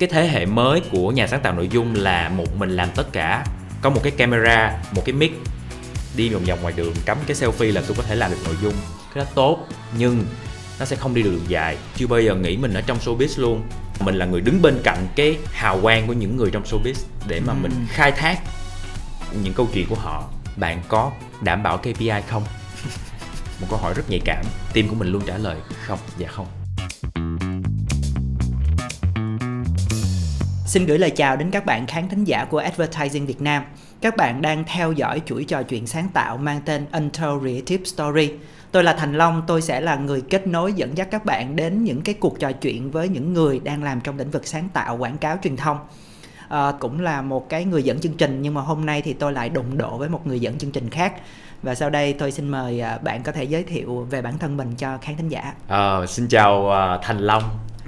cái thế hệ mới của nhà sáng tạo nội dung là một mình làm tất cả. Có một cái camera một cái mic đi vòng vòng ngoài đường cắm cái selfie là tôi có thể làm được nội dung. Cái đó tốt nhưng nó sẽ không đi được đường dài. Chưa bao giờ nghĩ mình ở trong showbiz luôn. Mình là người đứng bên cạnh cái hào quang của những người trong showbiz để mà mình khai thác những câu chuyện của họ. Bạn có đảm bảo KPI không? Một câu hỏi rất nhạy cảm. Team của mình luôn trả lời không dạ không Xin gửi lời chào đến các bạn khán thính giả của Advertising Việt Nam. Các bạn đang theo dõi chuỗi trò chuyện sáng tạo mang tên Untold Creative Story. Tôi là Thành Long, tôi sẽ là người kết nối dẫn dắt các bạn đến những cái cuộc trò chuyện với những người đang làm trong lĩnh vực sáng tạo, quảng cáo, truyền thông. À, cũng là một cái người dẫn chương trình nhưng mà hôm nay thì tôi lại đụng độ với một người dẫn chương trình khác và sau đây tôi xin mời ờ, bạn có thể giới thiệu về bản thân mình cho khán thính giả. À, xin chào uh, Thành Long,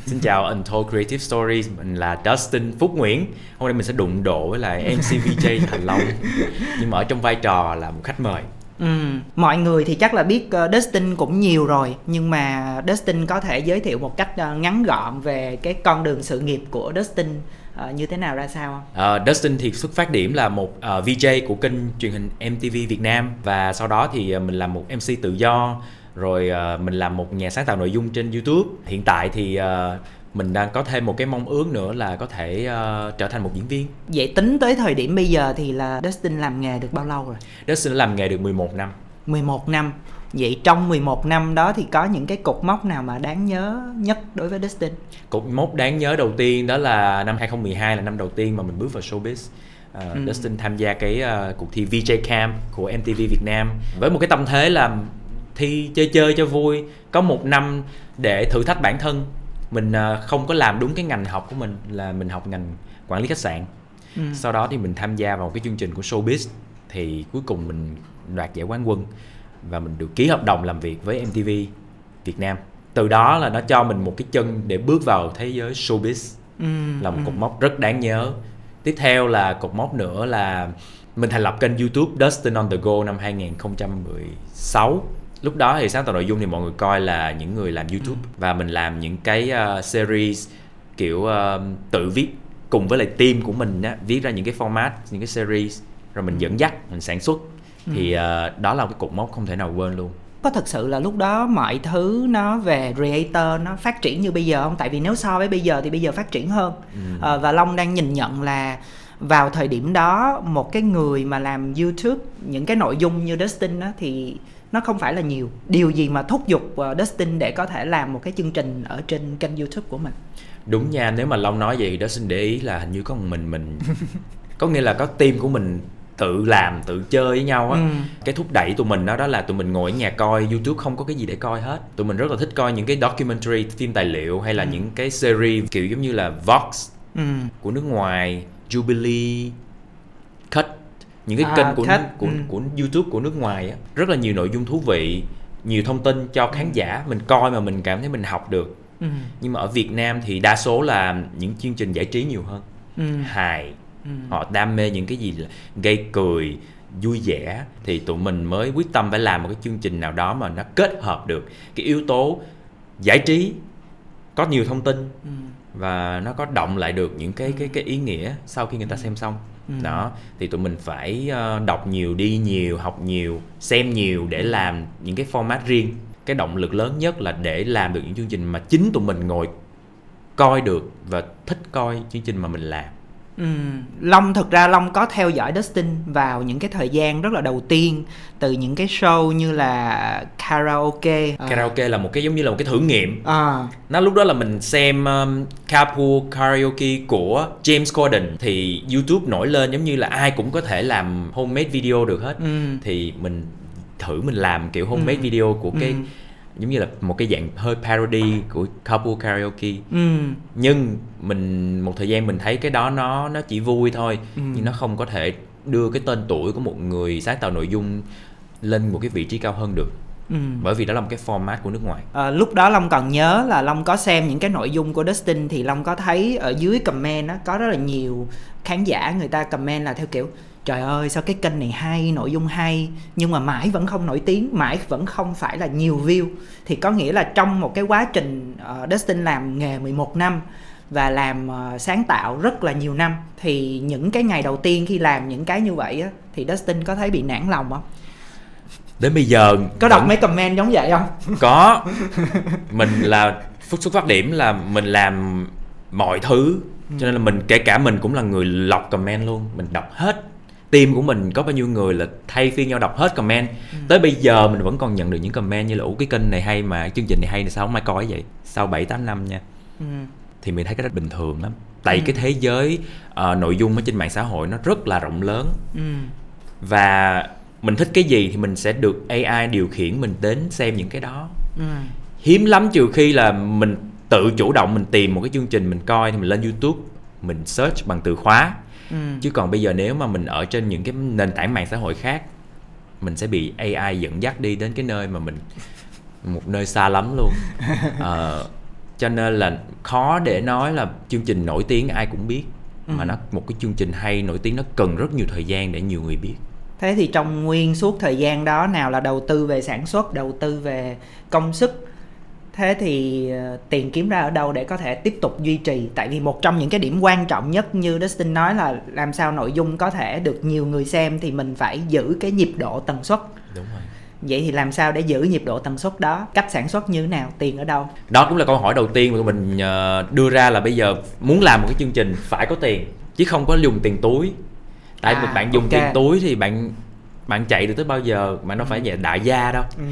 Xin chào Untold Creative Stories, mình là Dustin Phúc Nguyễn. Hôm nay mình sẽ đụng độ với lại MC VJ Thành Long. Nhưng mà ở trong vai trò là một khách mời. Ừ, mọi người thì chắc là biết uh, Dustin cũng nhiều rồi. Nhưng mà Dustin có thể giới thiệu một cách uh, ngắn gọn về cái con đường sự nghiệp của Dustin uh, như thế nào ra sao không? Uh, Dustin thì xuất phát điểm là một uh, VJ của kênh truyền hình MTV Việt Nam. Và sau đó thì uh, mình làm một MC tự do rồi uh, mình làm một nhà sáng tạo nội dung trên YouTube hiện tại thì uh, mình đang có thêm một cái mong ước nữa là có thể uh, trở thành một diễn viên vậy tính tới thời điểm bây giờ thì là Dustin làm nghề được bao lâu rồi Dustin làm nghề được 11 năm 11 năm Vậy trong 11 năm đó thì có những cái cột mốc nào mà đáng nhớ nhất đối với Dustin? Cột mốc đáng nhớ đầu tiên đó là năm 2012 là năm đầu tiên mà mình bước vào showbiz. Uh, ừ. Dustin tham gia cái uh, cuộc thi VJ Camp của MTV Việt Nam với một cái tâm thế là thi chơi chơi cho vui có một năm để thử thách bản thân mình à, không có làm đúng cái ngành học của mình là mình học ngành quản lý khách sạn ừ. sau đó thì mình tham gia vào cái chương trình của showbiz thì cuối cùng mình đoạt giải quán quân và mình được ký hợp đồng làm việc với MTV Việt Nam từ đó là nó cho mình một cái chân để bước vào thế giới showbiz ừ. là một ừ. cột mốc rất đáng nhớ tiếp theo là cột mốc nữa là mình thành lập kênh YouTube Dustin on the Go năm 2016 lúc đó thì sáng tạo nội dung thì mọi người coi là những người làm youtube. Ừ. và mình làm những cái uh, series kiểu uh, tự viết cùng với lại team của mình á viết ra những cái format những cái series. Rồi mình dẫn dắt mình sản xuất. Ừ. thì uh, đó là cái cột mốc không thể nào quên luôn. Có thực sự là lúc đó mọi thứ nó về creator nó phát triển như bây giờ không? Tại vì nếu so với bây giờ thì bây giờ phát triển hơn. Ừ. à, và long đang nhìn nhận là vào thời điểm đó một cái người mà làm youtube những cái nội dung như dustin đó thì nó không phải là nhiều điều gì mà thúc giục uh, Dustin để có thể làm một cái chương trình ở trên kênh YouTube của mình đúng nha nếu mà Long nói vậy Dustin để ý là hình như có một mình mình có nghĩa là có team của mình tự làm tự chơi với nhau á ừ. cái thúc đẩy tụi mình đó đó là tụi mình ngồi ở nhà coi youtube không có cái gì để coi hết tụi mình rất là thích coi những cái documentary phim tài liệu hay là ừ. những cái series kiểu giống như là vox ừ. của nước ngoài jubilee những cái à, kênh của khách. của, ừ. của YouTube của nước ngoài á rất là nhiều nội dung thú vị nhiều thông tin cho khán ừ. giả mình coi mà mình cảm thấy mình học được ừ. nhưng mà ở Việt Nam thì đa số là những chương trình giải trí nhiều hơn ừ. hài ừ. họ đam mê những cái gì là gây cười vui vẻ thì tụi mình mới quyết tâm phải làm một cái chương trình nào đó mà nó kết hợp được cái yếu tố giải trí có nhiều thông tin ừ. và nó có động lại được những cái cái cái ý nghĩa sau khi người ta xem xong ừ. đó thì tụi mình phải ờ, đọc nhiều đi nhiều học nhiều xem nhiều để làm những cái format riêng. Cái động lực lớn nhất là để làm được những chương trình mà chính tụi mình ngồi coi được và thích coi chương trình mà mình làm Ừ. Long thực ra Long có theo dõi Dustin vào những cái thời gian rất là đầu tiên từ những cái show như là karaoke karaoke à. là một cái giống như là một cái thử nghiệm à. nó lúc đó là mình xem um, carpool karaoke của James Corden thì YouTube nổi lên giống như là ai cũng có thể làm homemade video được hết ừ. thì mình thử mình làm kiểu homemade ừ. video của cái ừ giống như là một cái dạng hơi parody của couple karaoke ừ. nhưng mình một thời gian mình thấy cái đó nó nó chỉ vui thôi ừ. nhưng nó không có thể đưa cái tên tuổi của một người sáng tạo nội dung lên một cái vị trí cao hơn được Ừ. bởi vì đó là một cái format của nước ngoài à, lúc đó long còn nhớ là long có xem những cái nội dung của Dustin thì long có thấy ở dưới comment đó có rất là nhiều khán giả người ta comment là theo kiểu trời ơi sao cái kênh này hay nội dung hay nhưng mà mãi vẫn không nổi tiếng mãi vẫn không phải là nhiều view thì có nghĩa là trong một cái quá trình uh, Dustin làm nghề 11 năm và làm uh, sáng tạo rất là nhiều năm thì những cái ngày đầu tiên khi làm những cái như vậy á thì Dustin có thấy bị nản lòng không? Đến bây giờ có đọc vẫn... mấy comment giống vậy không? Có. mình là phút xuất phát điểm là mình làm mọi thứ cho nên là mình kể cả mình cũng là người lọc comment luôn mình đọc hết team của mình có bao nhiêu người là thay phiên nhau đọc hết comment ừ. tới bây giờ mình vẫn còn nhận được những comment như là ủ cái kênh này hay mà chương trình này hay sao không ai coi vậy sau 7 8 năm nha ừ. thì mình thấy cái đó bình thường lắm tại ừ. cái thế giới uh, nội dung ở trên mạng xã hội nó rất là rộng lớn ừ. và mình thích cái gì thì mình sẽ được AI điều khiển mình đến xem những cái đó ừ. hiếm lắm trừ khi là mình tự chủ động mình tìm một cái chương trình mình coi thì mình lên YouTube mình search bằng từ khóa ừ. chứ còn bây giờ nếu mà mình ở trên những cái nền tảng mạng xã hội khác mình sẽ bị AI dẫn dắt đi đến cái nơi mà mình một nơi xa lắm luôn à, cho nên là khó để nói là chương trình nổi tiếng ai cũng biết ừ. mà nó một cái chương trình hay nổi tiếng nó cần rất nhiều thời gian để nhiều người biết thế thì trong nguyên suốt thời gian đó nào là đầu tư về sản xuất đầu tư về công sức thế thì uh, tiền kiếm ra ở đâu để có thể tiếp tục duy trì? Tại vì một trong những cái điểm quan trọng nhất như Dustin nói là làm sao nội dung có thể được nhiều người xem thì mình phải giữ cái nhịp độ tần suất. Đúng rồi. Vậy thì làm sao để giữ nhịp độ tần suất đó? Cách sản xuất như thế nào? Tiền ở đâu? Đó cũng là câu hỏi đầu tiên mà mình ờ, đưa ra là bây giờ muốn làm một cái chương trình phải có tiền chứ không có dùng tiền túi. Tại à, bạn dùng okay. tiền túi thì bạn bạn chạy được tới bao giờ mà nó phải ừ. đại gia đâu ừ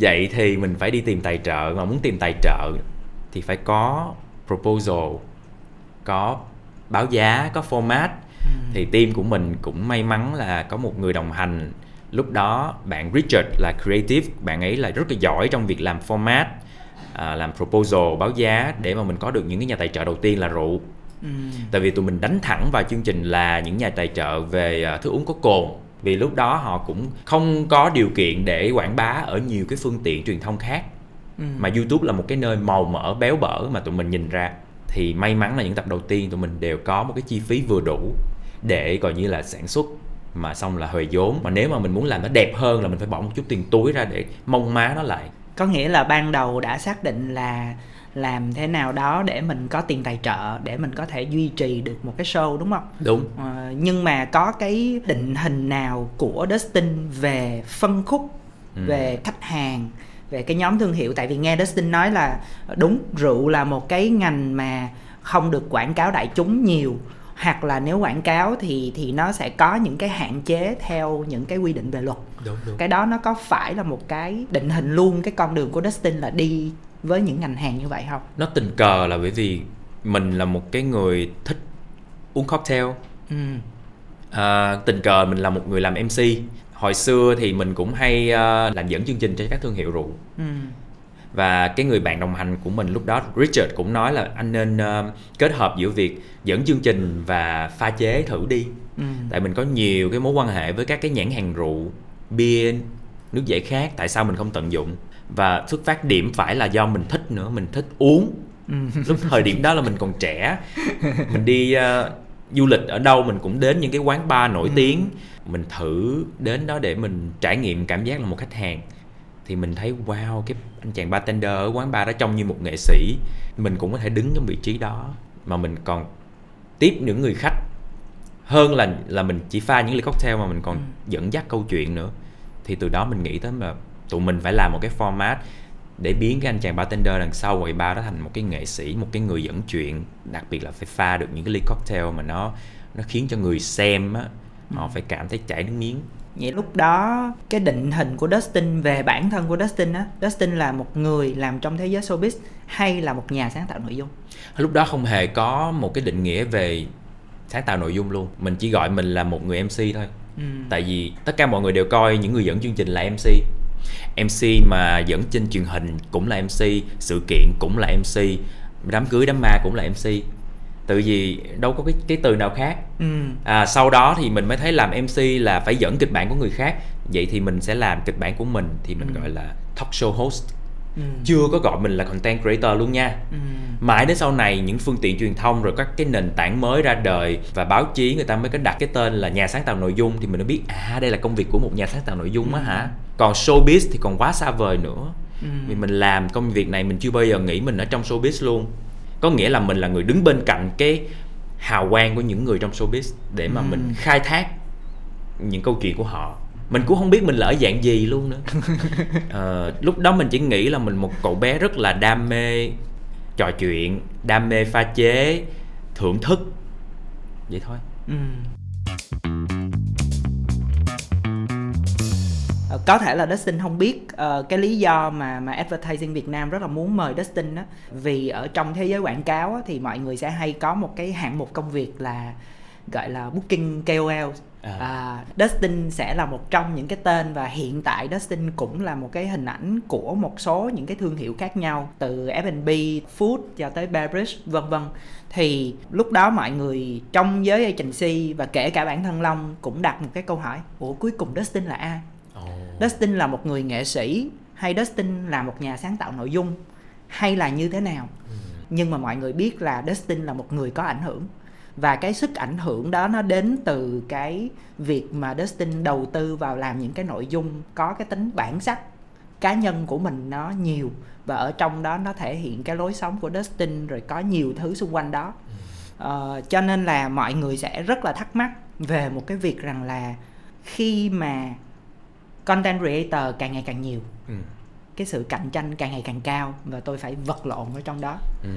vậy thì mình phải đi tìm tài trợ mà muốn tìm tài trợ thì phải có proposal có báo giá có format ừ. thì team của mình cũng may mắn là có một người đồng hành lúc đó bạn Richard là creative bạn ấy là rất là giỏi trong việc làm format à, làm proposal báo giá để mà mình có được những cái nhà tài trợ đầu tiên là rượu ừ. tại vì tụi mình đánh thẳng vào chương trình là những nhà tài trợ về uh, thức uống có cồn vì lúc đó họ cũng không có điều kiện để quảng bá ở nhiều cái phương tiện truyền thông khác. Ừ. mà youtube là một cái nơi màu mỡ béo bở mà tụi mình nhìn ra. Thì may mắn là những tập đầu tiên tụi mình đều có một cái chi phí vừa đủ để coi như là sản xuất. Mà xong là huề vốn. Mà nếu mà mình muốn làm nó đẹp hơn là mình phải bỏ một chút tiền túi ra để mong má nó lại. Có nghĩa là ban đầu đã xác định là làm thế nào đó để mình có tiền tài trợ để mình có thể duy trì được một cái show đúng không đúng à, nhưng mà có cái định hình nào của Dustin về phân khúc ừ. về khách hàng về cái nhóm thương hiệu tại vì nghe Dustin nói là đúng rượu là một cái ngành mà không được quảng cáo đại chúng nhiều hoặc là nếu quảng cáo thì thì nó sẽ có những cái hạn chế theo những cái quy định về luật đúng, đúng. cái đó nó có phải là một cái định hình luôn cái con đường của Dustin là đi với những ngành hàng như vậy không nó tình cờ là bởi vì mình là một cái người thích uống cocktail ừ. à, tình cờ mình là một người làm mc hồi xưa thì mình cũng hay uh, làm dẫn chương trình cho các thương hiệu rượu ừ. và cái người bạn đồng hành của mình lúc đó Richard cũng nói là anh nên uh, kết hợp giữa việc dẫn chương trình và pha chế thử đi ừ. tại mình có nhiều cái mối quan hệ với các cái nhãn hàng rượu bia nước giải khát tại sao mình không tận dụng và xuất phát điểm phải là do mình thích nữa mình thích uống. Ừ. lúc thời điểm đó là mình còn trẻ. Mình đi uh, du lịch ở đâu mình cũng đến những cái quán bar nổi ừ. tiếng. Mình thử đến đó để mình trải nghiệm cảm giác là một khách hàng. Thì mình thấy wow cái anh chàng bartender ở quán bar đó trông như một nghệ sĩ. Mình cũng có thể đứng trong vị trí đó. Mà mình còn tiếp những người khách hơn là là mình chỉ pha những ly cocktail mà mình còn ừ. dẫn dắt câu chuyện nữa. Thì từ đó mình nghĩ tới mà tụi mình phải làm một cái format để biến cái anh chàng bartender đằng sau quầy bar đó thành một cái nghệ sĩ một cái người dẫn chuyện đặc biệt là phải pha được những cái ly cocktail mà nó nó khiến cho người xem á họ ừ. phải cảm thấy chảy nước miếng. Vậy lúc đó cái định hình của Dustin về bản thân của Dustin á Dustin là một người làm trong thế giới showbiz hay là một nhà sáng tạo nội dung? Lúc đó không hề có một cái định nghĩa về sáng tạo nội dung luôn. Mình chỉ gọi mình là một người mc thôi. Ừ. tại vì tất cả mọi người đều coi những người dẫn chương trình là mc MC mà dẫn trên truyền hình cũng là MC sự kiện cũng là MC đám cưới đám ma cũng là MC tự vì đâu có cái cái từ nào khác ừ. à, sau đó thì mình mới thấy làm MC là phải dẫn kịch bản của người khác vậy thì mình sẽ làm kịch bản của mình thì mình ừ. gọi là talk show host ừ. chưa có gọi mình là content creator luôn nha ừ. mãi đến sau này những phương tiện truyền thông rồi các cái nền tảng mới ra đời và báo chí người ta mới có đặt cái tên là nhà sáng tạo nội dung thì mình mới biết à đây là công việc của một nhà sáng tạo nội dung á ừ. hả còn showbiz thì còn quá xa vời nữa ừ. vì mình làm công việc này mình chưa bao giờ nghĩ mình ở trong showbiz luôn có nghĩa là mình là người đứng bên cạnh cái hào quang của những người trong showbiz để mà Ừ. mình khai thác những câu chuyện của họ mình cũng không biết mình là ở dạng gì luôn nữa Ờ, lúc đó mình chỉ nghĩ là mình một cậu bé rất là đam mê trò chuyện đam mê pha chế thưởng thức vậy thôi Ừ. Ờ, có thể là Dustin không biết ờ, cái lý do mà mà advertising Việt Nam rất là muốn mời Dustin đó vì ở trong thế giới quảng cáo á, thì mọi người sẽ hay có một cái hạng mục công việc là gọi là booking KOL À. à, Dustin sẽ là một trong những cái tên và hiện tại Dustin cũng là một cái hình ảnh của một số những cái thương hiệu khác nhau từ F&B, food cho tới beverage vân vân thì lúc đó mọi người trong giới agency và kể cả bản thân Long cũng đặt một cái câu hỏi ủa cuối cùng Dustin là ai? Dustin là một người nghệ sĩ hay Dustin là một nhà sáng tạo nội dung hay là như thế nào? Nhưng mà mọi người biết là Dustin là một người có ảnh hưởng. Và cái sức ảnh hưởng đó nó đến từ cái việc mà Dustin đầu tư vào làm những cái nội dung có cái tính bản sắc cá nhân của mình nó nhiều. Và ở trong đó nó thể hiện cái lối sống của Dustin rồi có nhiều thứ xung quanh đó. Ờ, cho nên là mọi người sẽ rất là thắc mắc về một cái việc rằng là khi mà content creator càng ngày càng nhiều. Ừ. cái sự cạnh tranh càng ngày càng cao và tôi phải vật lộn ở trong đó. Ừ.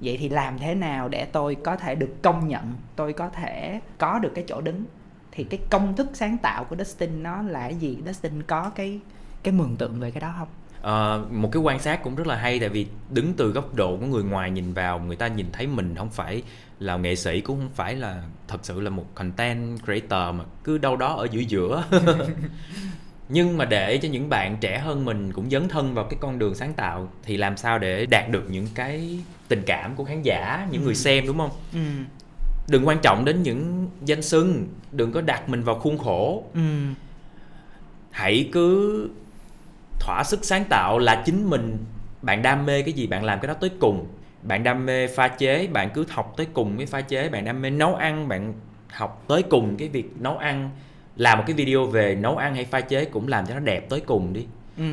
vậy thì làm thế nào để tôi có thể được công nhận tôi có thể có được cái chỗ đứng? Thì cái công thức sáng tạo của Dustin nó là cái gì? Dustin có cái cái mường tượng về cái đó không? Ờ, một cái quan sát cũng rất là hay tại vì đứng từ góc độ của người ngoài nhìn vào người ta nhìn thấy mình không phải là nghệ sĩ cũng không phải là thật sự là một content creator mà cứ đâu đó ở giữa giữa nhưng mà để cho những bạn trẻ hơn mình cũng dấn thân vào cái con đường sáng tạo thì làm sao để đạt được những cái tình cảm của khán giả những người Ừ. xem đúng không? Ừ. Đừng quan trọng đến những danh xưng đừng có đặt mình vào khuôn khổ. Ừ. Hãy cứ thỏa sức sáng tạo là chính mình. Bạn đam mê cái gì bạn làm cái đó tới cùng. Bạn đam mê pha chế bạn cứ học tới cùng với pha chế. Bạn đam mê nấu ăn bạn học tới cùng cái việc nấu ăn làm một cái video về nấu ăn hay pha chế cũng làm cho nó đẹp tới cùng đi. Ừ.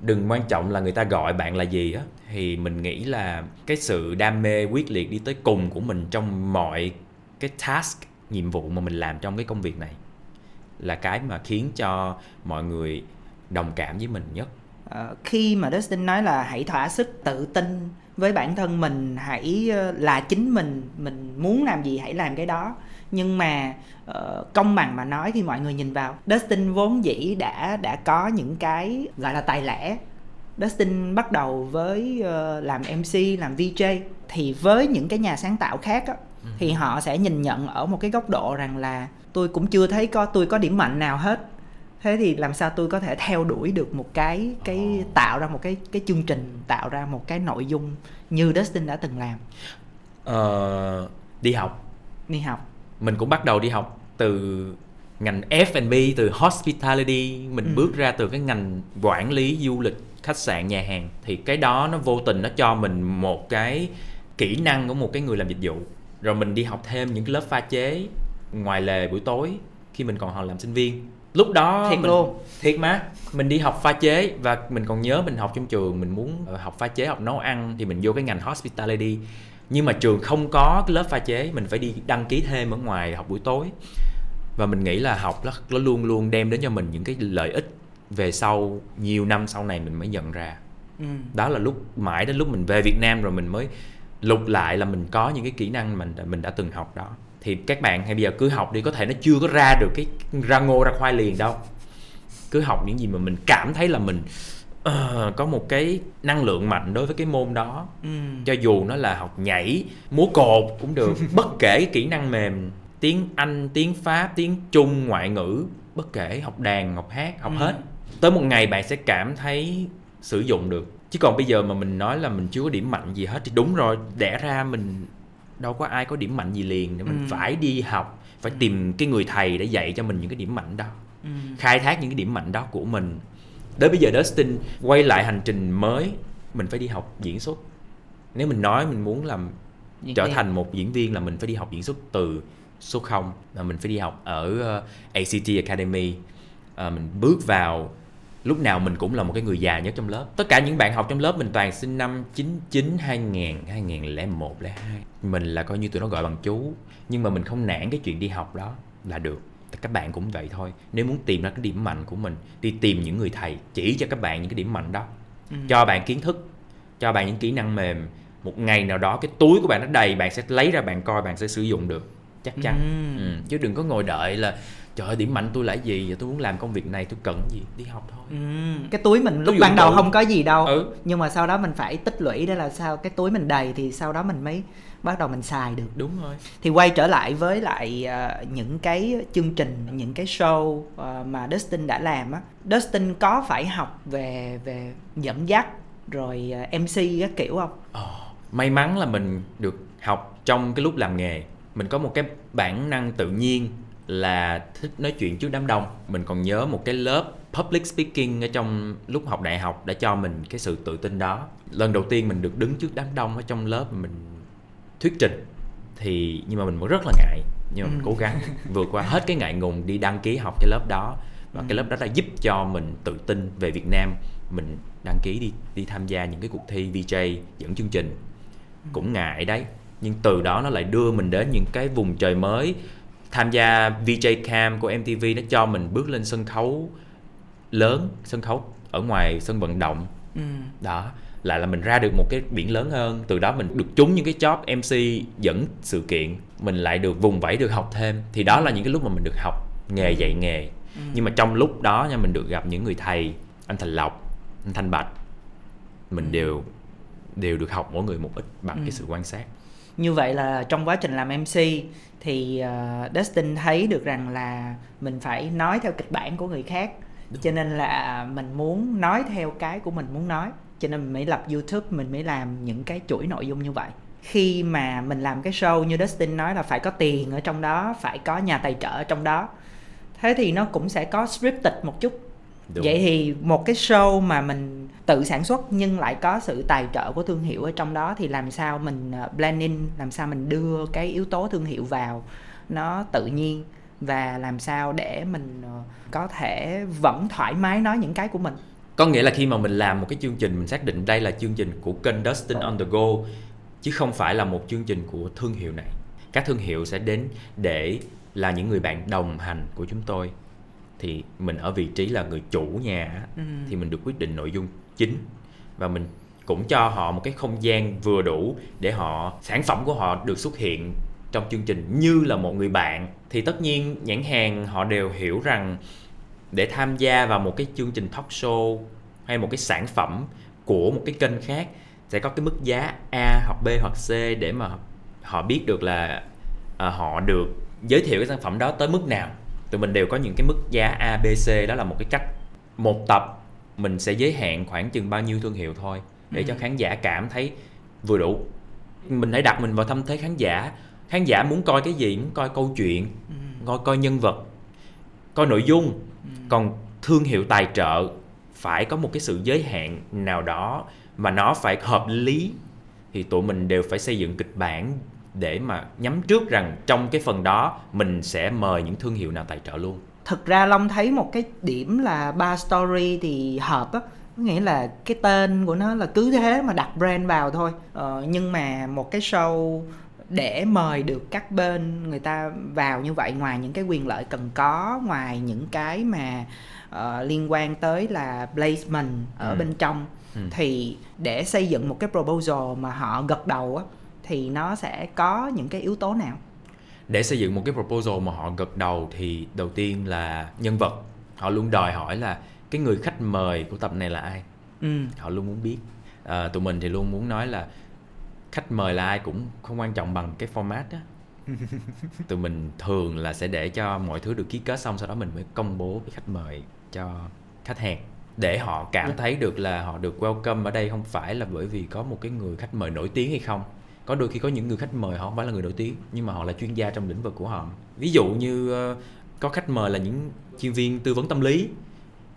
Đừng quan trọng là người ta gọi bạn là gì á. Thì mình nghĩ là cái sự đam mê quyết liệt đi tới cùng của mình trong mọi cái task nhiệm vụ mà mình làm trong cái công việc này là cái mà khiến cho mọi người đồng cảm với mình nhất. Ờ, khi mà Dustin nói là hãy thỏa sức tự tin với bản thân mình hãy ờ, là chính mình mình muốn làm gì hãy làm cái đó nhưng mà ờ, công bằng mà nói thì mọi người nhìn vào. Dustin vốn dĩ đã đã có những cái gọi là tài lẻ. Dustin bắt đầu với ờ, làm MC làm VJ thì với những cái nhà sáng tạo khác á, thì họ sẽ nhìn nhận ở một cái góc độ rằng là tôi cũng chưa thấy có tôi có điểm mạnh nào hết. Thế thì làm sao tôi có thể theo đuổi được một cái cái tạo ra một cái cái chương trình tạo ra một cái nội dung như Dustin đã từng làm? Ờ, đi học. Đi học mình cũng bắt đầu đi học từ ngành F&B từ hospitality. Mình Ừ. bước ra từ cái ngành quản lý du lịch khách sạn nhà hàng. Thì cái đó nó vô tình nó cho mình một cái kỹ năng của một cái người làm dịch vụ. Rồi mình đi học thêm những cái lớp pha chế ngoài lề buổi tối khi mình còn học làm sinh viên. Lúc đó Thiệt mình, luôn? thiệt má mình đi học pha chế và mình còn nhớ mình học trong trường mình muốn ờ, học pha chế học nấu ăn. Thì mình vô cái ngành hospitality nhưng mà trường không có cái lớp pha chế mình phải đi đăng ký thêm ở ngoài học buổi tối. Và mình nghĩ là học nó, nó luôn luôn đem đến cho mình những cái lợi ích về sau nhiều năm sau này mình mới nhận ra. Ừ. đó là lúc mãi đến lúc mình về Việt Nam rồi mình mới lục lại là mình có những cái kỹ năng mình mình đã từng học đó. Thì các bạn hay bây giờ cứ học đi có thể nó chưa có ra được cái ra ngô ra khoai liền đâu. Cứ học những gì mà mình cảm thấy là mình ờ, có một cái năng lượng mạnh đối với cái môn đó Ừ. cho dù nó là học nhảy múa cột cũng được bất kể cái kỹ năng mềm tiếng anh tiếng pháp tiếng trung ngoại ngữ bất kể học đàn học hát học Ừ. hết tới một ngày bạn sẽ cảm thấy sử dụng được chứ còn bây giờ mà mình nói là mình chưa có điểm mạnh gì hết thì đúng rồi đẻ ra mình đâu có ai có điểm mạnh gì liền để mình Ừ. phải đi học phải tìm cái người thầy để dạy cho mình những cái điểm mạnh đó Ừ. khai thác những cái điểm mạnh đó của mình đến bây giờ Dustin quay lại hành trình mới mình phải đi học diễn xuất. Nếu mình nói mình muốn làm Diễn trở viên. thành một diễn viên là mình phải đi học diễn xuất từ số 0 là mình phải đi học ở ờ, ACT Academy. Ờ, mình bước vào lúc nào mình cũng là một cái người già nhất trong lớp. Tất cả những bạn học trong lớp mình toàn sinh năm 99 2000 2001 02 mình là coi như tụi nó gọi bằng chú nhưng mà mình không nản cái chuyện đi học đó là được các bạn cũng vậy thôi nếu muốn tìm ra cái điểm mạnh của mình đi tìm những người thầy chỉ cho các bạn những cái điểm mạnh đó ừ. cho bạn kiến thức cho bạn những kỹ năng mềm một ngày nào đó cái túi của bạn nó đầy bạn sẽ lấy ra bạn coi bạn sẽ sử dụng được chắc chắn ừ. Ừ. chứ đừng có ngồi đợi là trời ơi điểm mạnh tôi là gì và tôi muốn làm công việc này tôi cần gì đi học thôi ừ. cái túi mình lúc ban đầu không có gì đâu ừ. nhưng mà sau đó mình phải tích lũy để là sao cái túi mình đầy thì sau đó mình mới bắt đầu mình xài được. Đúng rồi. Thì quay trở lại với lại uh, những cái chương trình những cái show uh, mà Dustin đã làm á. Dustin có phải học về về dẫn dắt rồi uh, ờ, MC các kiểu không? Oh, may mắn là mình được học trong cái lúc làm nghề. Mình có một cái bản năng tự nhiên là thích nói chuyện trước đám đông. Mình còn nhớ một cái lớp public speaking ở trong lúc học đại học đã cho mình cái sự tự tin đó. Lần đầu tiên mình được đứng trước đám đông ở trong lớp mình thuyết trình thì nhưng mà mình vẫn rất là ngại nhưng mà mình ừ. cố gắng vượt qua hết cái ngại ngùng đi đăng ký học cái lớp đó và ừ. cái lớp đó đã giúp cho mình tự tin về Việt Nam mình đăng ký đi đi tham gia những cái cuộc thi VJ dẫn chương trình ừ. cũng ngại đấy nhưng từ đó nó lại đưa mình đến những cái vùng trời mới tham gia VJ Cam của MTV nó cho mình bước lên sân khấu lớn sân khấu ở ngoài sân vận động ừ. đó lại là mình ra được một cái biển lớn hơn từ đó mình được trúng những cái job MC dẫn sự kiện mình lại được vùng vẫy được học thêm thì đó là những cái lúc mà mình được học nghề dạy nghề ừ. nhưng mà trong lúc đó nha mình được gặp những người thầy anh Thành Lộc anh Thanh Bạch mình ừ. đều đều được học mỗi người một ít bằng ừ. cái sự quan sát như vậy là trong quá trình làm MC thì uh, Dustin thấy được rằng là mình phải nói theo kịch bản của người khác Đúng. cho nên là mình muốn nói theo cái của mình muốn nói cho nên mình mới lập youtube mình mới làm những cái chuỗi nội dung như vậy. Khi mà mình làm cái show như Dustin nói là phải có tiền ở trong đó phải có nhà tài trợ ở trong đó thế thì nó cũng sẽ có scripted một chút. Đúng. vậy thì một cái show mà mình tự sản xuất nhưng lại có sự tài trợ của thương hiệu ở trong đó thì làm sao mình ờ, blend in làm sao mình đưa cái yếu tố thương hiệu vào nó tự nhiên và làm sao để mình ờ, có thể vẫn thoải mái nói những cái của mình có nghĩa là khi mà mình làm một cái chương trình mình xác định đây là chương trình của kênh Dustin on the go chứ không phải là một chương trình của thương hiệu này. Các thương hiệu sẽ đến để là những người bạn đồng hành của chúng tôi. Thì mình ở vị trí là người chủ nhà ừ. thì mình được quyết định nội dung chính. Và mình cũng cho họ một cái không gian vừa đủ để họ sản phẩm của họ được xuất hiện trong chương trình như là một người bạn. Thì tất nhiên nhãn hàng họ đều hiểu rằng để tham gia vào một cái chương trình talk show hay một cái sản phẩm của một cái kênh khác sẽ có cái mức giá A hoặc B hoặc C để mà họ biết được là à, họ được giới thiệu cái sản phẩm đó tới mức nào. Tụi mình đều có những cái mức giá A B C đó là một cái cách một tập mình sẽ giới hạn khoảng chừng bao nhiêu thương hiệu thôi để ừ. cho khán giả cảm thấy vừa đủ. Mình hãy đặt mình vào tâm thế khán giả. Khán giả muốn coi cái gì? Muốn coi câu chuyện ừ. coi coi nhân vật coi nội dung ừ. còn thương hiệu tài trợ phải có một cái sự giới hạn nào đó mà nó phải hợp lý thì tụi mình đều phải xây dựng kịch bản để mà nhắm trước rằng trong cái phần đó mình sẽ mời những thương hiệu nào tài trợ luôn thực ra long thấy một cái điểm là ba story thì hợp á nghĩa là cái tên của nó là cứ thế mà đặt brand vào thôi ờ, nhưng mà một cái show để mời được các bên người ta vào như vậy ngoài những cái quyền lợi cần có ngoài những cái mà uh, liên quan tới là placement ở ừ. bên trong ừ. thì để xây dựng một cái proposal mà họ gật đầu á thì nó sẽ có những cái yếu tố nào để xây dựng một cái proposal mà họ gật đầu thì đầu tiên là nhân vật họ luôn đòi hỏi là cái người khách mời của tập này là ai ừ. họ luôn muốn biết à, tụi mình thì luôn muốn nói là khách mời là ai cũng không quan trọng bằng cái format đó tụi mình thường là sẽ để cho mọi thứ được ký kết xong sau đó mình mới công bố cái khách mời cho khách hàng. Để họ cảm dạ. thấy được là họ được welcome ở đây không phải là bởi vì có một cái người khách mời nổi tiếng hay không. Có đôi khi có những người khách mời họ không phải là người nổi tiếng nhưng mà họ là chuyên gia trong lĩnh vực của họ. Ví dụ như uh, có khách mời là những chuyên viên tư vấn tâm lý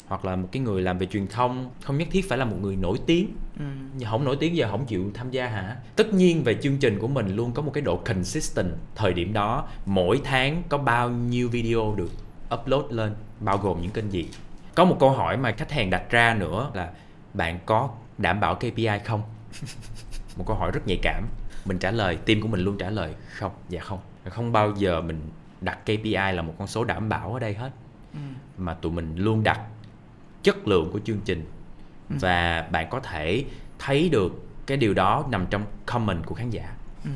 hoặc là một cái người làm về truyền thông không nhất thiết phải là một người nổi tiếng. Ừ. không nổi tiếng giờ không chịu tham gia hả? Tất nhiên về chương trình của mình luôn có một cái độ consistent. Thời điểm đó mỗi tháng có bao nhiêu video được upload lên bao gồm những kênh gì? Có một câu hỏi mà khách hàng đặt ra nữa là bạn có đảm bảo KPI không? Một câu hỏi rất nhạy cảm. Mình trả lời team của mình luôn trả lời không dạ không. Không bao giờ mình đặt KPI là một con số đảm bảo ở đây hết. Ừ. mà tụi mình luôn đặt chất lượng của chương trình ừ. và bạn có thể thấy được cái điều đó nằm trong comment của khán giả ừ.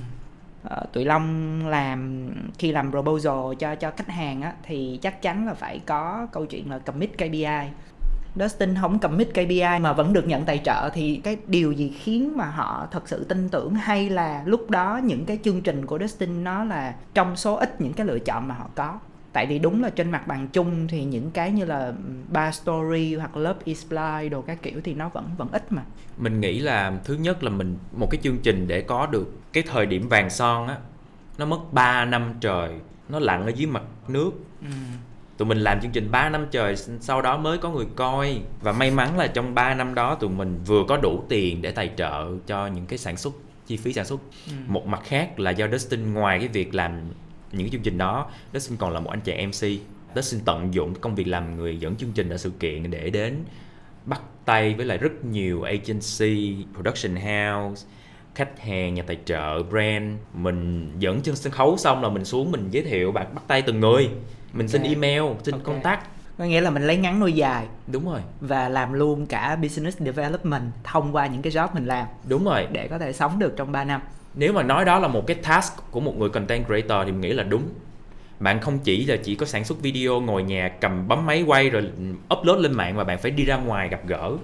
ờ, tụi long làm khi làm proposal cho cho khách hàng á thì chắc chắn là phải có câu chuyện là commit KPI Dustin không commit KPI mà vẫn được nhận tài trợ thì cái điều gì khiến mà họ thật sự tin tưởng hay là lúc đó những cái chương trình của Dustin nó là trong số ít những cái lựa chọn mà họ có tại vì đúng là trên mặt bằng chung thì những cái như là ba story hoặc is blind đồ các kiểu thì nó vẫn vẫn ít mà. Mình nghĩ là thứ nhất là mình một cái chương trình để có được cái thời điểm vàng son á nó mất 3 năm trời nó lặn ở dưới mặt nước. Ừ. Tụi mình làm chương trình 3 năm trời sau đó mới có người coi. Và may mắn là trong 3 năm đó tụi mình vừa có đủ tiền để tài trợ cho những cái sản xuất chi phí sản xuất. Ừ. một mặt khác là do Dustin ngoài cái việc làm những cái chương trình đó Dustin còn là một anh chàng MC Dustin tận dụng công việc làm người dẫn chương trình ở sự kiện để đến bắt tay với lại rất nhiều agency production house khách hàng nhà tài trợ brand. Mình dẫn trên sân khấu xong là mình xuống mình giới thiệu bạn bắt tay từng người. Mình xin okay. email xin okay. contact. Có nghĩa là mình lấy ngắn nuôi dài. Đúng rồi. Và làm luôn cả business development thông qua những cái job mình làm. Đúng rồi. Để có thể sống được trong 3 năm nếu mà nói đó là một cái task của một người content creator thì mình nghĩ là đúng. Bạn không chỉ là chỉ có sản xuất video ngồi nhà cầm bấm máy quay rồi upload lên mạng mà bạn phải đi ra ngoài gặp gỡ.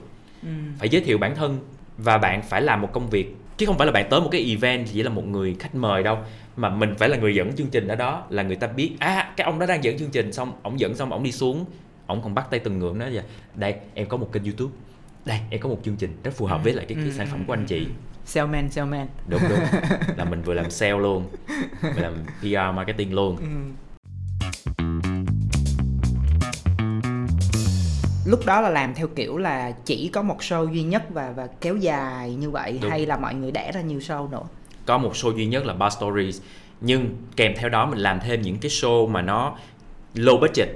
Ừ. phải giới thiệu bản thân và bạn phải làm một công việc. Chứ không phải là bạn tới một cái event chỉ là một người khách mời đâu mà mình phải là người dẫn chương trình ở đó là người ta biết à cái ông đó đang dẫn chương trình xong ổng dẫn xong ổng đi xuống. Ổng còn bắt tay từng người nói vậy đây em có một kênh youtube. Đây em có một chương trình rất phù hợp với lại cái, cái ừ, sản phẩm của anh chị. Ừ. salesman salesman. Đúng đúng. Là mình vừa làm sale luôn. Vừa làm PR marketing luôn. Ừ. lúc đó là làm theo kiểu là chỉ có một show duy nhất và và kéo dài như vậy Đúng. hay là mọi người đẻ ra nhiều show nữa? Có một show duy nhất là Bar Stories. Nhưng kèm theo đó mình làm thêm những cái show mà nó low budget.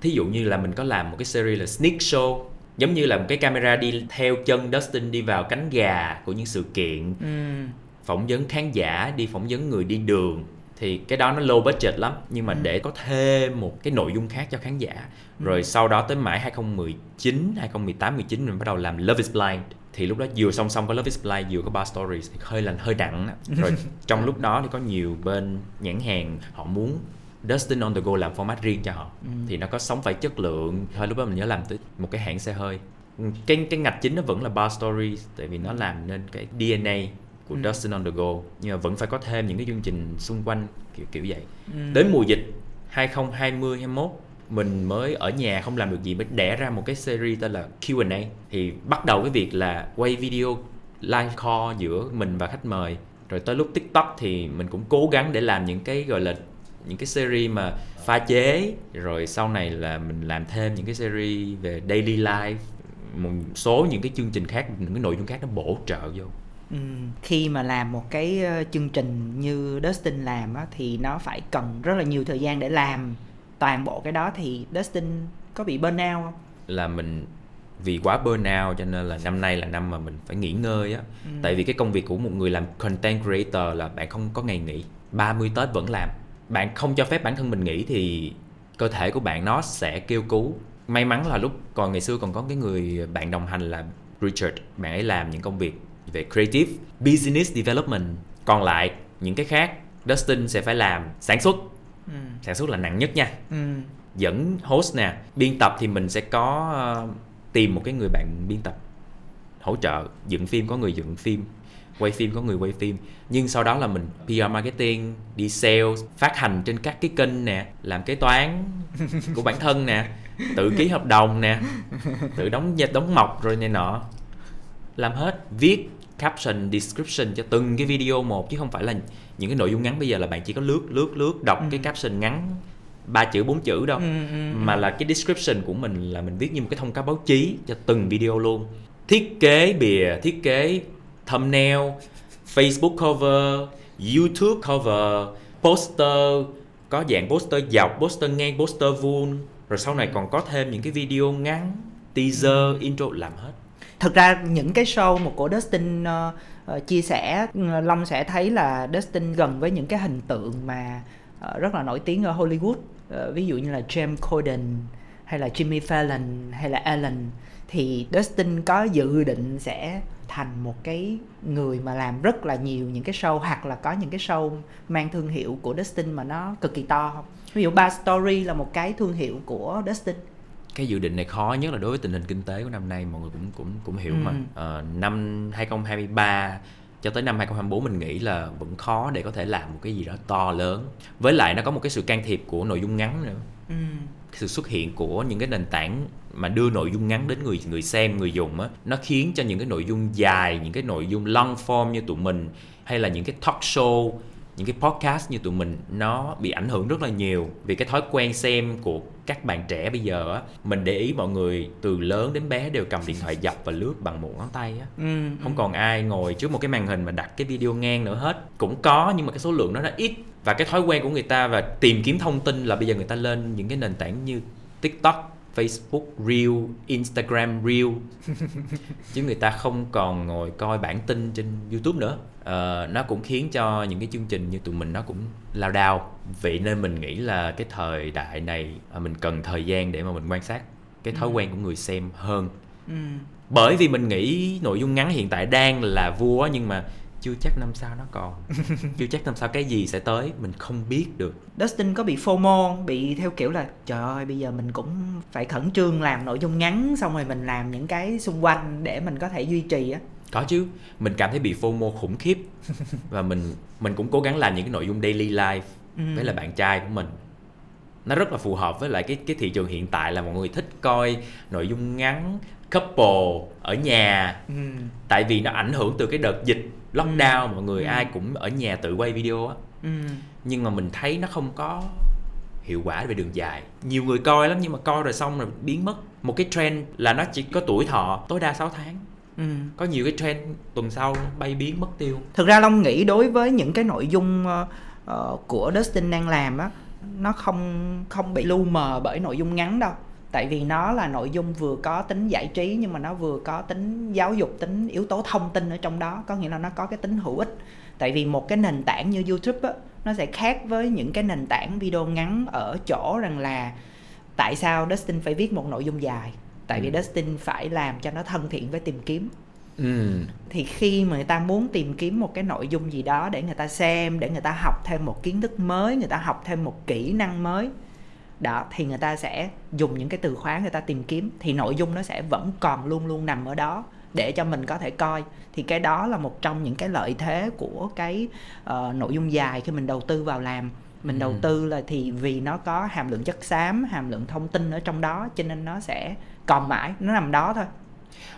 Thí dụ như là mình có làm một cái series là sneak show giống như là một cái camera đi theo chân Dustin đi vào cánh gà của những sự kiện ừ. phỏng vấn khán giả đi phỏng vấn người đi đường thì cái đó nó low budget lắm nhưng mà ừ. để có thêm một cái nội dung khác cho khán giả ừ. rồi sau đó tới mãi 2019 2018 19 mình bắt đầu làm Love is Blind thì lúc đó vừa song song có Love is Blind vừa có Bar Stories thì hơi là hơi nặng rồi trong lúc đó thì có nhiều bên nhãn hàng họ muốn Dustin on the go làm format riêng cho họ. Ừ. thì nó có sống phải chất lượng. Hơi lúc đó mình nhớ làm tới một cái hãng xe hơi. Cái cái ngạch chính nó vẫn là Bar Stories tại vì nó làm nên cái DNA của ừ. Dustin on the go. Nhưng mà vẫn phải có thêm những cái chương trình xung quanh kiểu kiểu vậy. Ừ. đến mùa dịch 2020 21 mình mới ở nhà không làm được gì mới đẻ ra một cái series tên là Q&A thì bắt đầu cái việc là quay video live call giữa mình và khách mời. Rồi tới lúc TikTok thì mình cũng cố gắng để làm những cái gọi là những cái series mà pha chế rồi sau này là mình làm thêm những cái series về daily life một số những cái chương trình khác những cái nội dung khác nó bổ trợ vô Ừ, khi mà làm một cái uh, chương trình như Dustin làm á, thì nó phải cần rất là nhiều thời gian để làm toàn bộ cái đó thì Dustin có bị burnout không? Là mình vì quá burnout cho nên là năm nay là năm mà mình phải nghỉ ngơi á. Ừ. Tại vì cái công việc của một người làm content creator là bạn không có ngày nghỉ. 30 Tết vẫn làm. Bạn không cho phép bản thân mình nghỉ thì cơ thể của bạn nó sẽ kêu cứu. May mắn là lúc còn ngày xưa còn có cái người bạn đồng hành là Richard, bạn ấy làm những công việc về creative business development còn lại những cái khác Dustin sẽ phải làm sản xuất ừ. sản xuất là nặng nhất nha ừ. dẫn host nè biên tập thì mình sẽ có uh, tìm một cái người bạn biên tập hỗ trợ dựng phim có người dựng phim quay phim có người quay phim. Nhưng sau đó là mình PR marketing đi sales phát hành trên các cái kênh nè làm kế toán của bản thân nè tự ký hợp đồng nè tự đóng đóng mọc rồi này nọ. Làm hết viết caption description cho từng cái video một chứ không phải là những cái nội dung ngắn. Bây giờ là bạn chỉ có lướt lướt lướt đọc ừ. cái caption ngắn ba chữ bốn chữ đâu. Ừ, ừ, ừ, mà là cái description của mình là mình viết như một cái thông cáo báo chí cho từng video luôn. Thiết kế bìa thiết kế thumbnail facebook cover youtube cover poster có dạng poster dọc poster ngang poster vuông rồi sau này còn có thêm những cái video ngắn teaser intro làm hết. Thực ra những cái show mà của Dustin uh, uh, chia sẻ ừ, Long sẽ thấy là Dustin gần với những cái hình tượng mà uh, rất là nổi tiếng ở Hollywood. Uh, ví dụ như là James Corden hay là Jimmy Fallon hay là Ellen thì Dustin có dự định sẽ thành một cái người mà làm rất là nhiều những cái show hoặc là có những cái show mang thương hiệu của Dustin mà nó cực kỳ to không? Ví dụ Bar Story là một cái thương hiệu của Dustin cái dự định này khó nhất là đối với tình hình kinh tế của năm nay mọi người cũng cũng cũng hiểu ừ. mà à, năm 2023 cho tới năm 2024 mình nghĩ là vẫn khó để có thể làm một cái gì đó to lớn với lại nó có một cái sự can thiệp của nội dung ngắn nữa ừ. sự xuất hiện của những cái nền tảng mà đưa nội dung ngắn đến người người xem người dùng á nó khiến cho những cái nội dung dài những cái nội dung long form như tụi mình hay là những cái talk show những cái podcast như tụi mình nó bị ảnh hưởng rất là nhiều vì cái thói quen xem của các bạn trẻ bây giờ á mình để ý mọi người từ lớn đến bé đều cầm điện thoại dập và lướt bằng một ngón tay á. Ừ, không ừ. còn ai ngồi trước một cái màn hình mà đặt cái video ngang nữa hết. Cũng có nhưng mà cái số lượng nó đã ít. Và cái thói quen của người ta và tìm kiếm thông tin là bây giờ người ta lên những cái nền tảng như tiktok Facebook Reel, Instagram Reel chứ người ta không còn ngồi coi bản tin trên YouTube nữa uh, nó cũng khiến cho những cái chương trình như tụi mình nó cũng lao đao vậy nên mình nghĩ là cái thời đại này uh, mình cần thời gian để mà mình quan sát cái thói ừ. quen của người xem hơn ừ. bởi vì mình nghĩ nội dung ngắn hiện tại đang là vua nhưng mà chưa chắc năm sau nó còn. Chưa chắc năm sau cái gì sẽ tới mình không biết được. Dustin có bị FOMO bị theo kiểu là trời ơi bây giờ mình cũng phải khẩn trương làm nội dung ngắn xong rồi mình làm những cái xung quanh để mình có thể duy trì á. Có chứ mình cảm thấy bị FOMO khủng khiếp. Và mình mình cũng cố gắng làm những cái nội dung daily life ừ. với là bạn trai của mình. Nó rất là phù hợp với lại cái cái thị trường hiện tại là mọi người thích coi nội dung ngắn couple ở nhà. Ừ. tại vì nó ảnh hưởng từ cái đợt dịch lockdown ừ. mọi người ừ. ai cũng ở nhà tự quay video á ừ. nhưng mà mình thấy nó không có hiệu quả về đường dài nhiều người coi lắm nhưng mà coi rồi xong rồi biến mất một cái trend là nó chỉ có tuổi thọ tối đa 6 tháng Ừ. có nhiều cái trend tuần sau bay biến mất tiêu thực ra long nghĩ đối với những cái nội dung uh, của Dustin đang làm á nó không không bị lu mờ bởi nội dung ngắn đâu tại vì nó là nội dung vừa có tính giải trí nhưng mà nó vừa có tính giáo dục tính yếu tố thông tin ở trong đó có nghĩa là nó có cái tính hữu ích tại vì một cái nền tảng như youtube á nó sẽ khác với những cái nền tảng video ngắn ở chỗ rằng là tại sao dustin phải viết một nội dung dài tại vì ừ. dustin phải làm cho nó thân thiện với tìm kiếm Ừ. thì khi mà người ta muốn tìm kiếm một cái nội dung gì đó để người ta xem để người ta học thêm một kiến thức mới người ta học thêm một kỹ năng mới đó thì người ta sẽ dùng những cái từ khóa người ta tìm kiếm thì nội dung nó sẽ vẫn còn luôn luôn nằm ở đó để cho mình có thể coi. Thì cái đó là một trong những cái lợi thế của cái uh, nội dung dài khi mình đầu tư vào làm. Mình đầu ừ. tư là thì vì nó có hàm lượng chất xám hàm lượng thông tin ở trong đó cho nên nó sẽ còn mãi nó nằm đó thôi.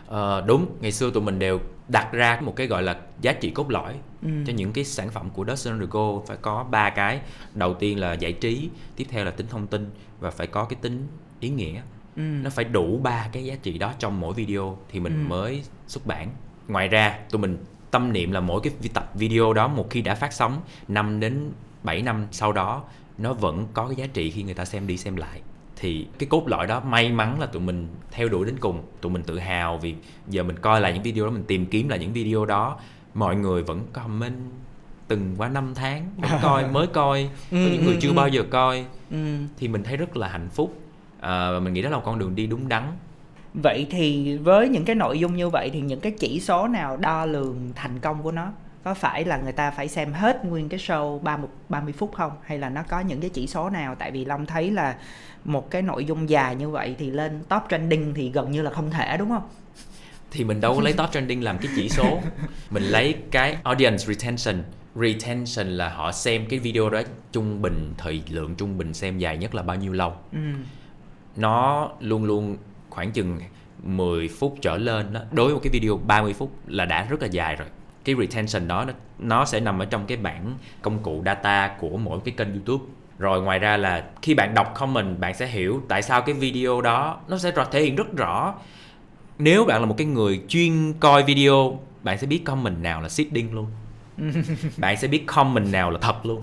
Ờ, đúng ngày xưa tụi mình đều đặt ra một cái gọi là giá trị cốt lõi ừ. cho những cái sản phẩm của Dustin Go phải có ba cái đầu tiên là giải trí tiếp theo là tính thông tin và phải có cái tính ý nghĩa ừ. nó phải đủ ba cái giá trị đó trong mỗi video thì mình ừ. mới xuất bản ngoài ra tụi mình tâm niệm là mỗi cái tập video đó một khi đã phát sóng 5 đến 7 năm sau đó nó vẫn có cái giá trị khi người ta xem đi xem lại thì cái cốt lõi đó may mắn là tụi mình theo đuổi đến cùng tụi mình tự hào vì giờ mình coi lại những video đó mình tìm kiếm lại những video đó mọi người vẫn comment từng qua năm tháng vẫn coi mới coi có những người chưa bao giờ coi. Thì mình thấy rất là hạnh phúc. À, mình nghĩ đó là một con đường đi đúng đắn. Vậy thì với những cái nội dung như vậy thì những cái chỉ số nào đo lường thành công của nó? Có phải là người ta phải xem hết nguyên cái show 30 30 phút không? Hay là nó có những cái chỉ số nào? Tại vì Long thấy là một cái nội dung dài như vậy thì lên top trending thì gần như là không thể đúng không? Thì mình đâu có lấy top trending làm cái chỉ số. mình lấy cái audience retention. Retention là họ xem cái video đó trung bình thời lượng trung bình xem dài nhất là bao nhiêu lâu. Ừ. Nó luôn luôn khoảng chừng 10 phút trở lên đó. Đối với một cái video 30 phút là đã rất là dài rồi cái retention đó nó sẽ nằm ở trong cái bảng công cụ data của mỗi cái kênh YouTube rồi ngoài ra là khi bạn đọc comment bạn sẽ hiểu tại sao cái video đó nó sẽ thể hiện rất rõ nếu bạn là một cái người chuyên coi video bạn sẽ biết comment nào là seeding luôn. Bạn sẽ biết comment nào là thật luôn.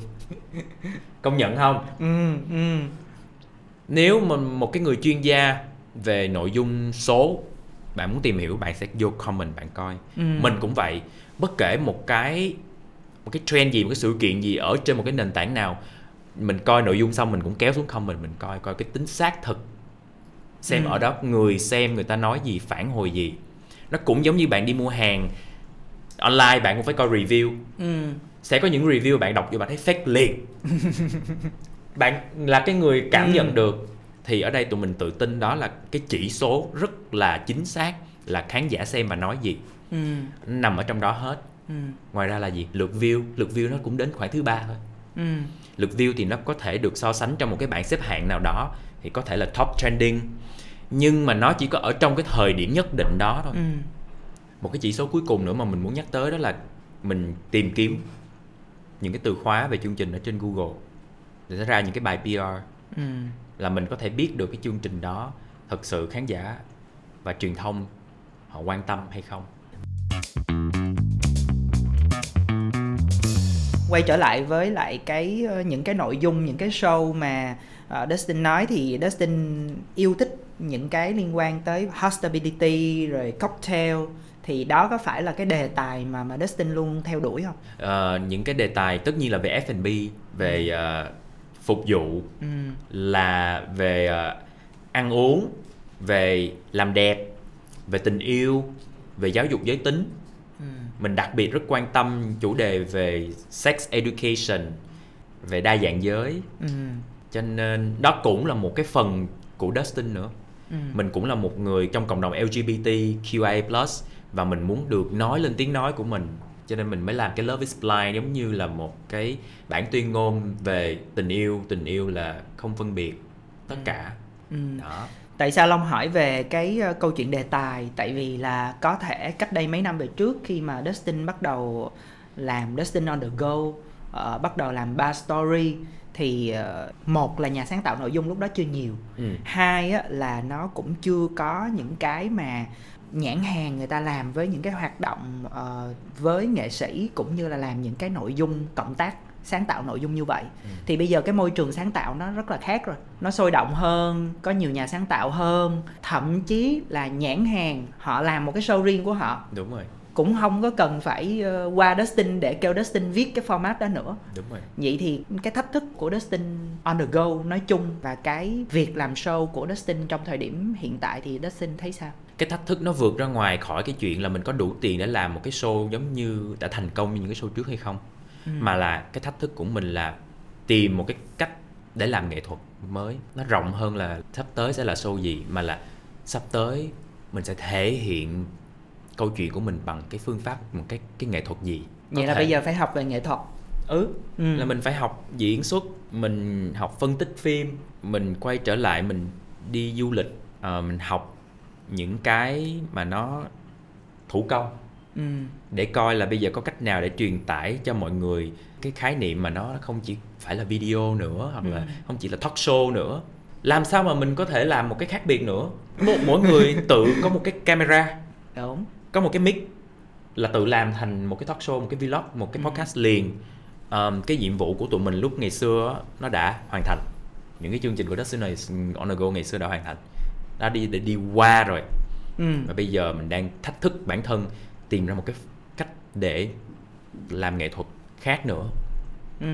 Công nhận không? Ừ, ừ. nếu mà một cái người chuyên gia về nội dung số bạn muốn tìm hiểu bạn sẽ vô comment bạn coi. Ừ. mình cũng vậy. Bất kể một cái một cái trend gì một cái sự kiện gì ở trên một cái nền tảng nào mình coi nội dung xong mình cũng kéo xuống comment mình coi coi cái tính xác thực xem Ừ. ở đó người xem người ta nói gì phản hồi gì nó cũng giống như bạn đi mua hàng online bạn cũng phải coi review Ừ. sẽ có những review bạn đọc vô bạn thấy fake liền bạn là cái người cảm Ừ. nhận được thì ở đây tụi mình tự tin đó là cái chỉ số rất là chính xác là khán giả xem và nói gì Ừ. nằm ở trong đó hết Ừ. ngoài ra là gì lượt view lượt view nó cũng đến khoảng thứ ba thôi Ừ. lượt view thì nó có thể được so sánh trong một cái bảng xếp hạng nào đó thì có thể là top trending. Nhưng mà nó chỉ có ở trong cái thời điểm nhất định đó thôi. Ừ. một cái chỉ số cuối cùng nữa mà mình muốn nhắc tới đó là mình tìm kiếm những cái từ khóa về chương trình ở trên Google. Để nó ra những cái bài PR Ừ. là mình có thể biết được cái chương trình đó thật sự khán giả và truyền thông họ quan tâm hay không. Quay trở lại với lại cái ờ, những cái nội dung những cái show mà ờ, Dustin nói thì Dustin yêu thích những cái liên quan tới hospitality rồi cocktail thì đó có phải là cái đề tài mà mà Dustin luôn theo đuổi không? Ờ, những cái đề tài tất nhiên là về F&B về ờ, phục vụ Ừ. là về ờ, ăn uống về làm đẹp về tình yêu về giáo dục giới tính Ừ. mình đặc biệt rất quan tâm chủ đề về sex education về đa dạng giới Ừ. cho nên đó cũng là một cái phần của Dustin nữa Ừ. mình cũng là một người trong cộng đồng LGBTQIA+ và mình muốn được nói lên tiếng nói của mình cho nên mình mới làm cái Love is Blind giống như là một cái bản tuyên ngôn về tình yêu tình yêu là không phân biệt tất cả Ừ. đó Tại sao Long hỏi về cái ờ, câu chuyện đề tài? Tại vì là có thể cách đây mấy năm về trước khi mà Dustin bắt đầu làm Dustin on the go, ờ, bắt đầu làm bar story thì ờ, một là nhà sáng tạo nội dung lúc đó chưa nhiều, ừ. hai á, là nó cũng chưa có những cái mà nhãn hàng người ta làm với những cái hoạt động ờ, với nghệ sĩ cũng như là làm những cái nội dung cộng tác sáng tạo nội dung như vậy. Ừ. thì bây giờ cái môi trường sáng tạo nó rất là khác rồi. Nó sôi động hơn có nhiều nhà sáng tạo hơn. Thậm chí là nhãn hàng họ làm một cái show riêng của họ. Đúng rồi cũng không có cần phải ờ, qua Dustin để kêu Dustin viết cái format đó nữa. Đúng rồi. Vậy thì cái thách thức của Dustin on the go nói chung và cái việc làm show của Dustin trong thời điểm hiện tại thì Dustin thấy sao? Cái thách thức nó vượt ra ngoài khỏi cái chuyện là mình có đủ tiền để làm một cái show giống như đã thành công như những cái show trước hay không. Ừ. mà là cái thách thức của mình là tìm một cái cách để làm nghệ thuật mới. Nó rộng hơn là sắp tới sẽ là show gì mà là sắp tới mình sẽ thể hiện câu chuyện của mình bằng cái phương pháp một cái cái nghệ thuật gì? Có vậy là thể bây giờ phải học về nghệ thuật. Ừ ừ. là mình phải học diễn xuất mình học phân tích phim mình quay trở lại mình đi du lịch ờ, mình học những cái mà nó thủ công. Ừ. để coi là bây giờ có cách nào để truyền tải cho mọi người cái khái niệm mà nó không chỉ phải là video nữa hoặc là Ừ. không chỉ là talk show nữa. Làm sao mà mình có thể làm một cái khác biệt nữa? Mỗi người tự có một cái camera. Đúng có một cái mic là tự làm thành một cái talk show một cái vlog một cái Ừ. podcast liền Ờm, cái nhiệm vụ của tụi mình lúc ngày xưa nó đã hoàn thành những cái chương trình của Dustin này on the go ngày xưa đã hoàn thành đã đi để đi qua rồi ừ. và bây giờ mình đang thách thức bản thân tìm ra một cái cách để làm nghệ thuật khác nữa ừ.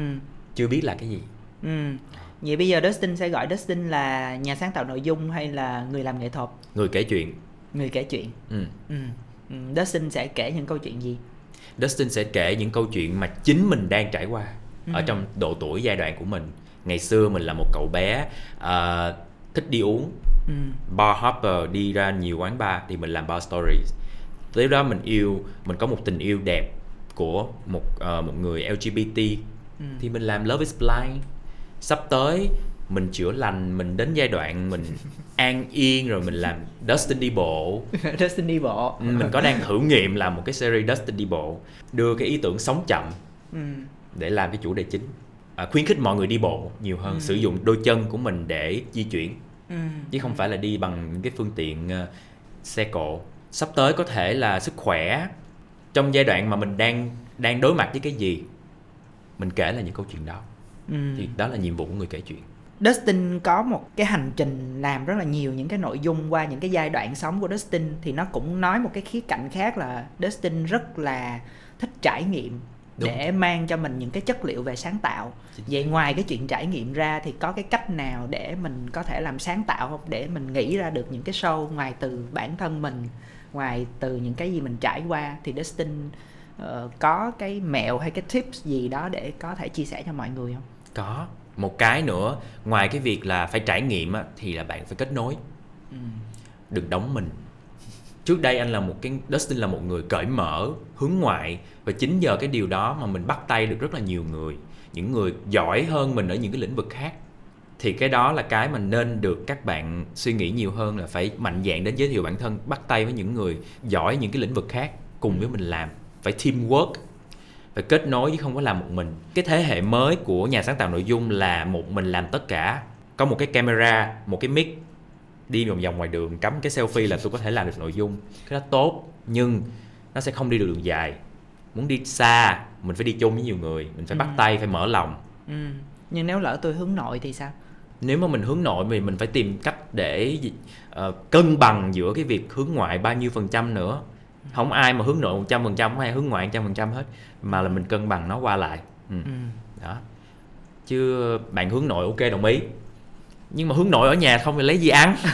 chưa biết là cái gì Ừ. Vậy bây giờ Dustin sẽ gọi Dustin là nhà sáng tạo nội dung hay là người làm nghệ thuật, người kể chuyện người kể chuyện? ừ. Ừ. Ừ. Dustin sẽ kể những câu chuyện gì? Dustin sẽ kể những câu chuyện mà chính mình đang trải qua ở Ừ. trong độ tuổi giai đoạn của mình ngày xưa mình là một cậu bé à, thích đi uống Ừ. bar hopper đi ra nhiều quán bar thì mình làm bar stories tới đó mình yêu mình có một tình yêu đẹp của một ờ, một người LGBT Ừ. thì mình làm Love is Blind sắp tới mình chữa lành mình đến giai đoạn mình an yên rồi mình làm Dustin đi bộ Dustin đi bộ. Ừ, mình có đang thử nghiệm làm một cái series Dustin đi bộ đưa cái ý tưởng sống chậm Ừ. để làm cái chủ đề chính à, khuyến khích mọi người đi bộ nhiều hơn Ừ. sử dụng đôi chân của mình để di chuyển Ừ. chứ không phải là đi bằng những cái phương tiện ờ, xe cộ sắp tới có thể là sức khỏe trong giai đoạn mà mình đang đang đối mặt với cái gì mình kể là những câu chuyện đó Ừ. thì đó là nhiệm vụ của người kể chuyện Dustin có một cái hành trình làm rất là nhiều những cái nội dung qua những cái giai đoạn sống của Dustin thì nó cũng nói một cái khía cạnh khác là Dustin rất là thích trải nghiệm Đúng. để mang cho mình những cái chất liệu về sáng tạo. Vậy ngoài cái chuyện trải nghiệm ra thì có cái cách nào để mình có thể làm sáng tạo không? Để mình nghĩ ra được những cái show ngoài từ bản thân mình ngoài từ những cái gì mình trải qua thì Dustin uh, có cái mẹo hay cái tips gì đó để có thể chia sẻ cho mọi người không? Có một cái nữa ngoài cái việc là phải trải nghiệm á, thì là bạn phải kết nối. Ừ. đừng đóng mình. Trước đây anh là một cái Dustin là một người cởi mở hướng ngoại. Và chính nhờ cái điều đó mà mình bắt tay được rất là nhiều người. Những người giỏi hơn mình ở những cái lĩnh vực khác. Thì cái đó là cái mà nên được các bạn suy nghĩ nhiều hơn là phải mạnh dạn đến giới thiệu bản thân bắt tay với những người giỏi những cái lĩnh vực khác cùng với mình làm. Phải teamwork phải kết nối chứ không có làm một mình. Cái thế hệ mới của nhà sáng tạo nội dung là một mình làm tất cả. Có một cái camera một cái mic đi vòng vòng ngoài đường cắm cái selfie là tôi có thể làm được nội dung. Cái đó tốt nhưng nó sẽ không đi được đường dài. Muốn đi xa mình phải đi chung với nhiều người mình phải Ừ. bắt tay phải mở lòng. Ừ. nhưng nếu lỡ tôi hướng nội thì sao? Nếu mà mình hướng nội thì mình phải tìm cách để ờ, cân bằng giữa cái việc hướng ngoại bao nhiêu phần trăm nữa không ai mà hướng nội 100 phần trăm không ai hướng ngoại 100 phần trăm hết mà là mình cân bằng nó qua lại. Ừ. ừ. đó. Chứ bạn hướng nội ok đồng ý. Nhưng mà hướng nội ở nhà không thì lấy gì ăn?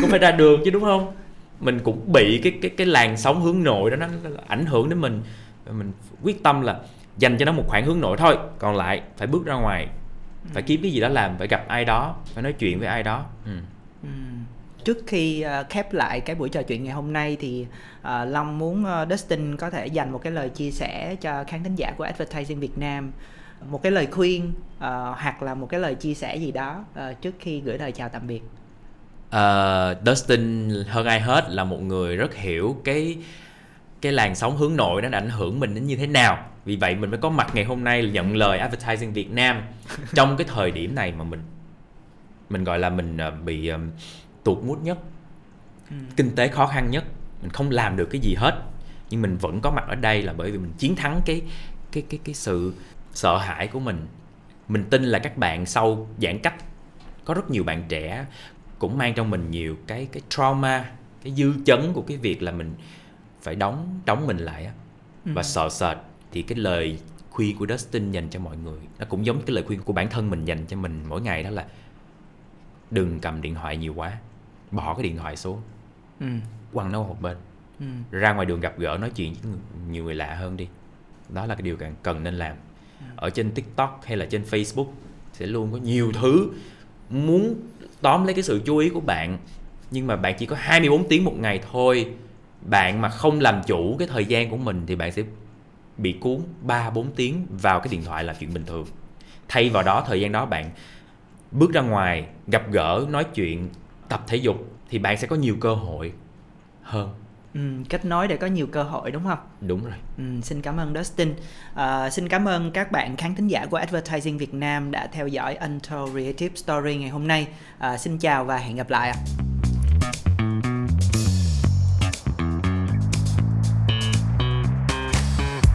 Cũng phải ra đường chứ đúng không? Mình cũng bị cái cái cái làn sóng hướng nội đó nó, nó ảnh hưởng đến mình. Mình quyết tâm là dành cho nó một khoảng hướng nội thôi. Còn lại phải bước ra ngoài. Phải kiếm cái gì đó làm phải gặp ai đó phải nói chuyện với ai đó. Ừ. Ừ. Trước khi uh, khép lại cái buổi trò chuyện ngày hôm nay thì uh, Long muốn uh, Dustin có thể dành một cái lời chia sẻ cho khán thính giả của Advertising Việt Nam một cái lời khuyên uh, hoặc là một cái lời chia sẻ gì đó uh, trước khi gửi lời chào tạm biệt. Uh, Dustin hơn ai hết là một người rất hiểu cái cái làn sóng hướng nội nó đã ảnh hưởng mình đến như thế nào vì vậy mình mới có mặt ngày hôm nay nhận lời advertising Việt Nam trong cái thời điểm này mà mình mình gọi là mình bị tụt mút nhất. Ừ. kinh tế khó khăn nhất. Mình không làm được cái gì hết. Nhưng mình vẫn có mặt ở đây là bởi vì mình chiến thắng cái cái cái cái sự sợ hãi của mình. Mình tin là các bạn sau giãn cách có rất nhiều bạn trẻ cũng mang trong mình nhiều cái cái trauma cái dư chấn của cái việc là mình phải đóng đóng mình lại á. Và Ừ. sợ sệt. Thì cái lời khuyên của Dustin dành cho mọi người nó cũng giống cái lời khuyên của bản thân mình dành cho mình mỗi ngày đó là đừng cầm điện thoại nhiều quá bỏ cái điện thoại xuống Ừ. quăng nó một bên Ừ. ra ngoài đường gặp gỡ nói chuyện với nhiều người lạ hơn đi đó là cái điều cần cần nên làm ở trên tiktok hay là trên facebook sẽ luôn có nhiều thứ muốn tóm lấy cái sự chú ý của bạn nhưng mà bạn chỉ có 24 tiếng một ngày thôi bạn mà không làm chủ cái thời gian của mình thì bạn sẽ bị cuốn 3 4 tiếng vào cái điện thoại là chuyện bình thường. Thay vào đó thời gian đó bạn bước ra ngoài, gặp gỡ, nói chuyện, tập thể dục thì bạn sẽ có nhiều cơ hội hơn. Ừ. Kết nối để có nhiều cơ hội đúng không? Đúng rồi. Ừ, xin cảm ơn Dustin. À, xin cảm ơn các bạn khán thính giả của Advertising Việt Nam đã theo dõi Untold Creative Story ngày hôm nay. À, xin chào và hẹn gặp lại ạ.